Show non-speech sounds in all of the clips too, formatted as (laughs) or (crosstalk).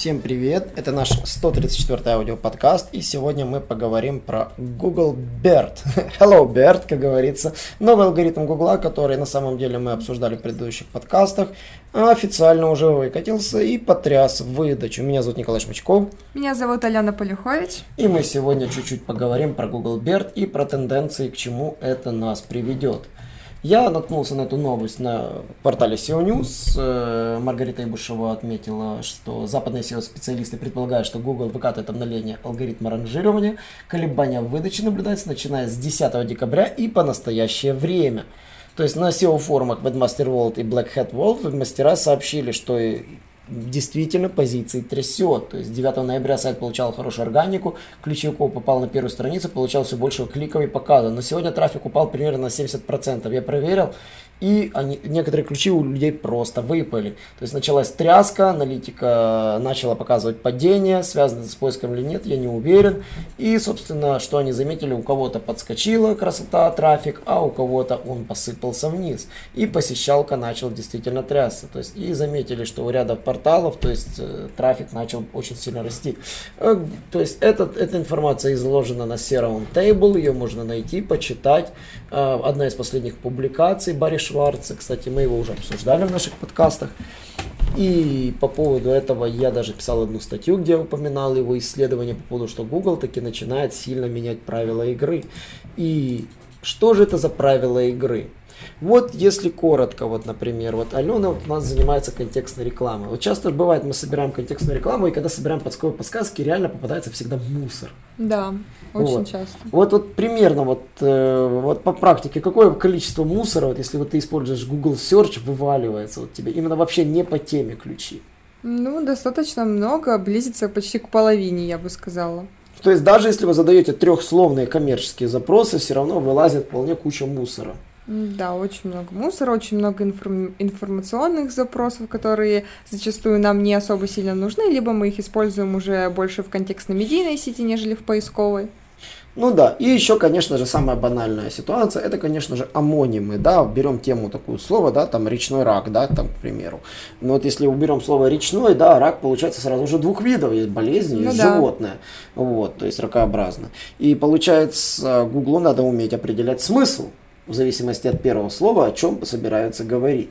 Всем привет! Это наш 134 аудиоподкаст, и сегодня мы поговорим про Google BERT. (laughs) Hello, BERT, как говорится. Новый алгоритм Google, который на самом деле мы обсуждали в предыдущих подкастах, официально уже выкатился и потряс выдачу. Меня зовут Николай Шмачков. Меня зовут Алена Полюхович. И мы сегодня чуть-чуть поговорим про Google BERT и про тенденции, к чему это нас приведет. Я наткнулся на эту новость на портале SEO News. Э, Маргарита Ибушева отметила, что западные SEO-специалисты предполагают, что Google выкатывает обновление алгоритма ранжирования. Колебания выдачи наблюдается начиная с 10 декабря и по настоящее время. То есть на SEO-форумах Webmaster World и Black Hat World мастера сообщили, что действительно позиции трясет. То есть 9 ноября сайт получал хорошую органику, ключевой код попал на первую страницу, получал все больше кликов и показов. Но сегодня трафик упал примерно на 70%. Я проверил, и они, некоторые ключи у людей просто выпали. То есть началась тряска, аналитика начала показывать падение, связано с поиском или нет, я не уверен. И, собственно, что они заметили, у кого-то подскочила красота, трафик, а у кого-то он посыпался вниз. И посещалка начал действительно трясться. То есть, и заметили, что у ряда порталов, то есть, э, трафик начал очень сильно расти. Э, то есть, этот, эта информация изложена на Server Table, ее можно найти, почитать. Э, одна из последних публикаций Барри Шварца, кстати, мы его уже обсуждали в наших подкастах. И по поводу этого я даже писал одну статью, где упоминал его исследование по поводу, что Google таки начинает сильно менять правила игры. И что же это за правила игры? Вот если коротко, вот, например, вот Алена вот у нас занимается контекстной рекламой. Вот часто бывает, мы собираем контекстную рекламу, и когда собираем подсказки, подсказки реально попадается всегда мусор. Да, очень вот. часто. Вот, вот примерно вот, э, вот по практике, какое количество мусора, вот если вот ты используешь Google Search, вываливается вот тебе, именно вообще не по теме ключи? Ну, достаточно много, близится почти к половине, я бы сказала. То есть даже если вы задаете трехсловные коммерческие запросы, все равно вылазит вполне куча мусора. Да, очень много мусора, очень много информ... информационных запросов, которые зачастую нам не особо сильно нужны, либо мы их используем уже больше в контекстно-медийной сети, нежели в поисковой. Ну да, и еще, конечно же, самая банальная ситуация, это, конечно же, амонимы, да, берем тему такую слово, да, там речной рак, да, там, к примеру. Но вот если уберем слово речной, да, рак получается сразу же двух видов, есть болезнь, есть ну, да. животное, вот, то есть ракообразно. И получается, Гуглу надо уметь определять смысл, в зависимости от первого слова, о чем собираются говорить.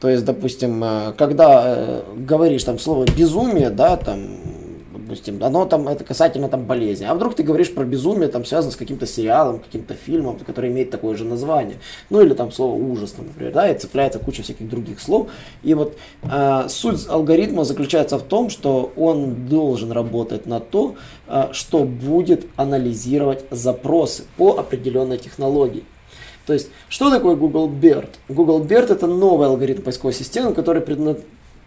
То есть, допустим, э, когда э, говоришь там слово безумие, да, там, допустим, оно там, это касательно там болезни. А вдруг ты говоришь про безумие, там, связано с каким-то сериалом, каким-то фильмом, который имеет такое же название. Ну, или там слово ужас, например, да, и цепляется куча всяких других слов. И вот э, суть алгоритма заключается в том, что он должен работать на то, э, что будет анализировать запросы по определенной технологии. То есть, что такое Google BERT? Google BERT это новый алгоритм поисковой системы, который предна...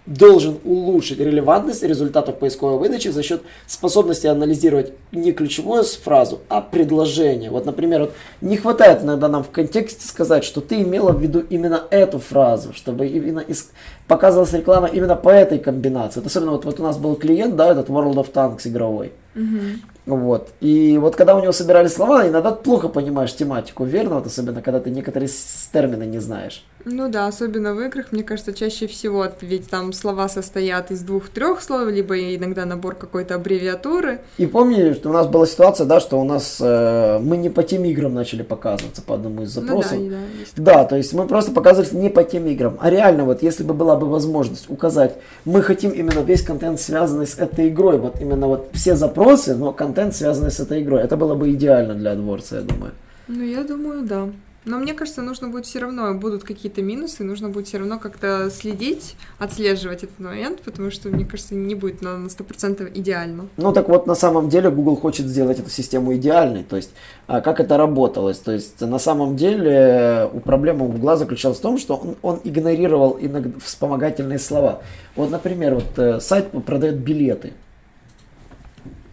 должен улучшить релевантность результатов поисковой выдачи за счет способности анализировать не ключевую фразу, а предложение. Вот, например, вот не хватает иногда нам в контексте сказать, что ты имела в виду именно эту фразу, чтобы именно из... показывалась реклама именно по этой комбинации. Вот особенно вот, вот у нас был клиент, да, этот World of Tanks игровой. Угу. Вот. И вот когда у него собирали слова, иногда плохо понимаешь тематику, верно? Вот особенно, когда ты некоторые термины не знаешь. Ну да, особенно в играх, мне кажется, чаще всего, ведь там слова состоят из двух-трех слов, либо иногда набор какой-то аббревиатуры. И помни, что у нас была ситуация, да, что у нас э, мы не по тем играм начали показываться по одному из запросов. Ну, да, да, да, то есть мы просто показывались не по тем играм. А реально, вот если бы была бы возможность указать, мы хотим именно весь контент, связанный с этой игрой, вот именно вот все запросы, но контент, связанный с этой игрой, это было бы идеально для дворца, я думаю. Ну, я думаю, да. Но мне кажется, нужно будет все равно, будут какие-то минусы, нужно будет все равно как-то следить, отслеживать этот момент, потому что, мне кажется, не будет на 100% идеально. Ну так вот, на самом деле Google хочет сделать эту систему идеальной, то есть а как это работалось. То есть на самом деле у проблемы Google заключалась в том, что он, он игнорировал иногда вспомогательные слова. Вот, например, вот э, сайт продает билеты.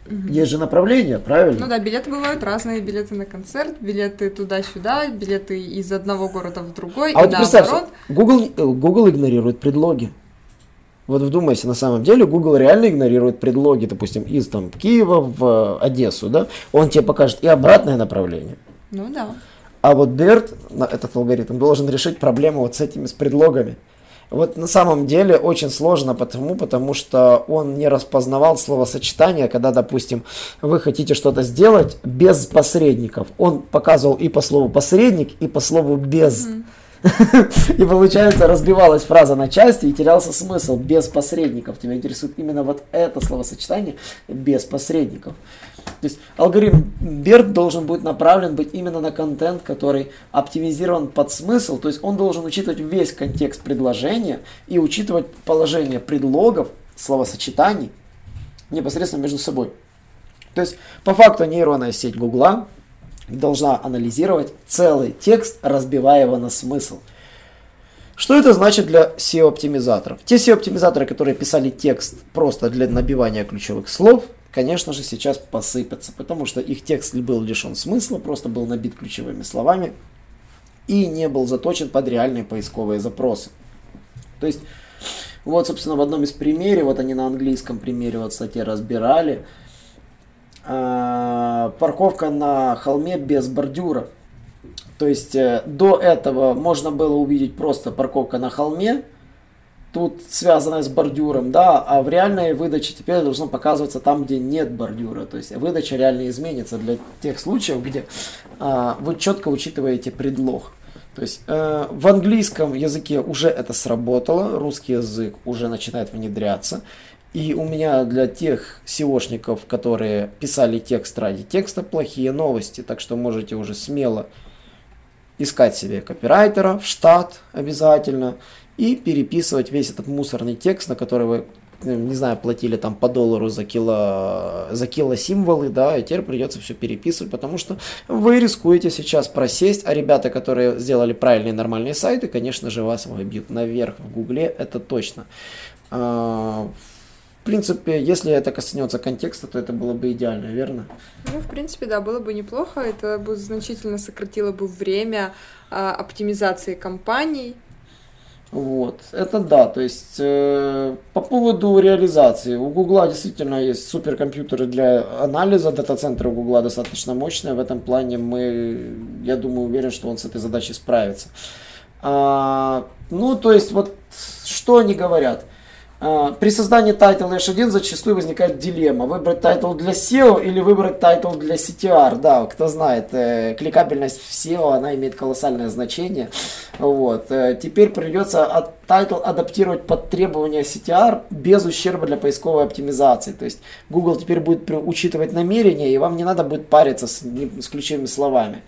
Угу. Есть же направление, правильно? Ну да, билеты бывают разные, билеты на концерт, билеты туда-сюда, билеты из одного города в другой, а и вот наоборот. Google, э, Google игнорирует предлоги. Вот вдумайся, на самом деле Google реально игнорирует предлоги, допустим, из там Киева в Одессу, да? Он тебе покажет и обратное направление. Ну да. А вот BERT, этот алгоритм, должен решить проблему вот с этими с предлогами. Вот на самом деле очень сложно потому, потому что он не распознавал словосочетание, когда, допустим, вы хотите что-то сделать без посредников. Он показывал и по слову посредник, и по слову без. Mm-hmm. (laughs) И получается, разбивалась фраза на части и терялся смысл без посредников. Тебя интересует именно вот это словосочетание без посредников. То есть алгоритм BERT должен быть направлен быть именно на контент, который оптимизирован под смысл. То есть он должен учитывать весь контекст предложения и учитывать положение предлогов, словосочетаний непосредственно между собой. То есть по факту нейронная сеть Гугла должна анализировать целый текст, разбивая его на смысл. Что это значит для SEO-оптимизаторов? Те SEO-оптимизаторы, которые писали текст просто для набивания ключевых слов, конечно же, сейчас посыпятся, потому что их текст был лишен смысла, просто был набит ключевыми словами и не был заточен под реальные поисковые запросы. То есть, вот, собственно, в одном из примеров, вот они на английском примере, вот, кстати, разбирали, Э, парковка на холме без бордюра. То есть э, до этого можно было увидеть просто парковка на холме, тут связанная с бордюром, да, а в реальной выдаче теперь должно показываться там, где нет бордюра. То есть выдача реально изменится для тех случаев, где а, вы четко учитываете предлог. То есть э, в английском языке уже это сработало, русский язык уже начинает внедряться. И у меня для тех SEOшников, которые писали текст ради текста, плохие новости. Так что можете уже смело искать себе копирайтера в штат обязательно и переписывать весь этот мусорный текст, на который вы ну, не знаю, платили там по доллару за кило, за кило символы, да, и теперь придется все переписывать, потому что вы рискуете сейчас просесть, а ребята, которые сделали правильные нормальные сайты, конечно же, вас выбьют наверх в гугле, это точно. А, принципе, если это коснется контекста, то это было бы идеально, верно? Ну, в принципе, да, было бы неплохо. Это бы значительно сократило бы время а, оптимизации компаний. Вот, это да, то есть э, по поводу реализации, у Гугла действительно есть суперкомпьютеры для анализа, дата-центры у Гугла достаточно мощные, в этом плане мы, я думаю, уверен, что он с этой задачей справится. А, ну, то есть вот что они говорят – при создании title а H1 зачастую возникает дилемма. Выбрать title для SEO или выбрать title для CTR. Да, кто знает, э, кликабельность в SEO, она имеет колоссальное значение. Вот. Э, теперь придется от title адаптировать под требования CTR без ущерба для поисковой оптимизации. То есть Google теперь будет учитывать намерения, и вам не надо будет париться с, с ключевыми словами.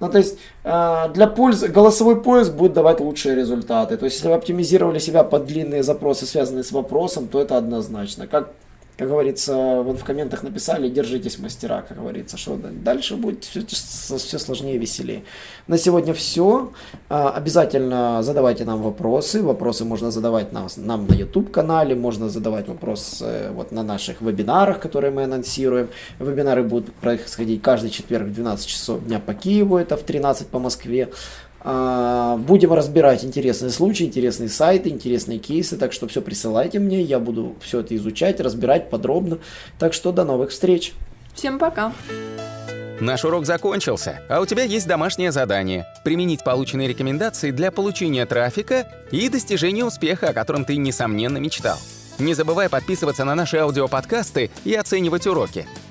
Ну, то есть э, для пользы голосовой поиск будет давать лучшие результаты. То есть, если вы оптимизировали себя под длинные запросы, связанные с вопросом, то это однозначно. Как как говорится, вот в комментах написали, держитесь мастера, как говорится, что дальше будет все, все сложнее и веселее. На сегодня все. А, обязательно задавайте нам вопросы. Вопросы можно задавать нам, нам на YouTube-канале, можно задавать вопросы вот на наших вебинарах, которые мы анонсируем. Вебинары будут происходить каждый четверг в 12 часов дня по Киеву, это в 13 по Москве. А, будем разбирать интересные случаи, интересные сайты, интересные кейсы. Так что все присылайте мне, я буду все это изучать, разбирать подробно. Так что до новых встреч. Всем пока. Наш урок закончился, а у тебя есть домашнее задание – применить полученные рекомендации для получения трафика и достижения успеха, о котором ты, несомненно, мечтал. Не забывай подписываться на наши аудиоподкасты и оценивать уроки.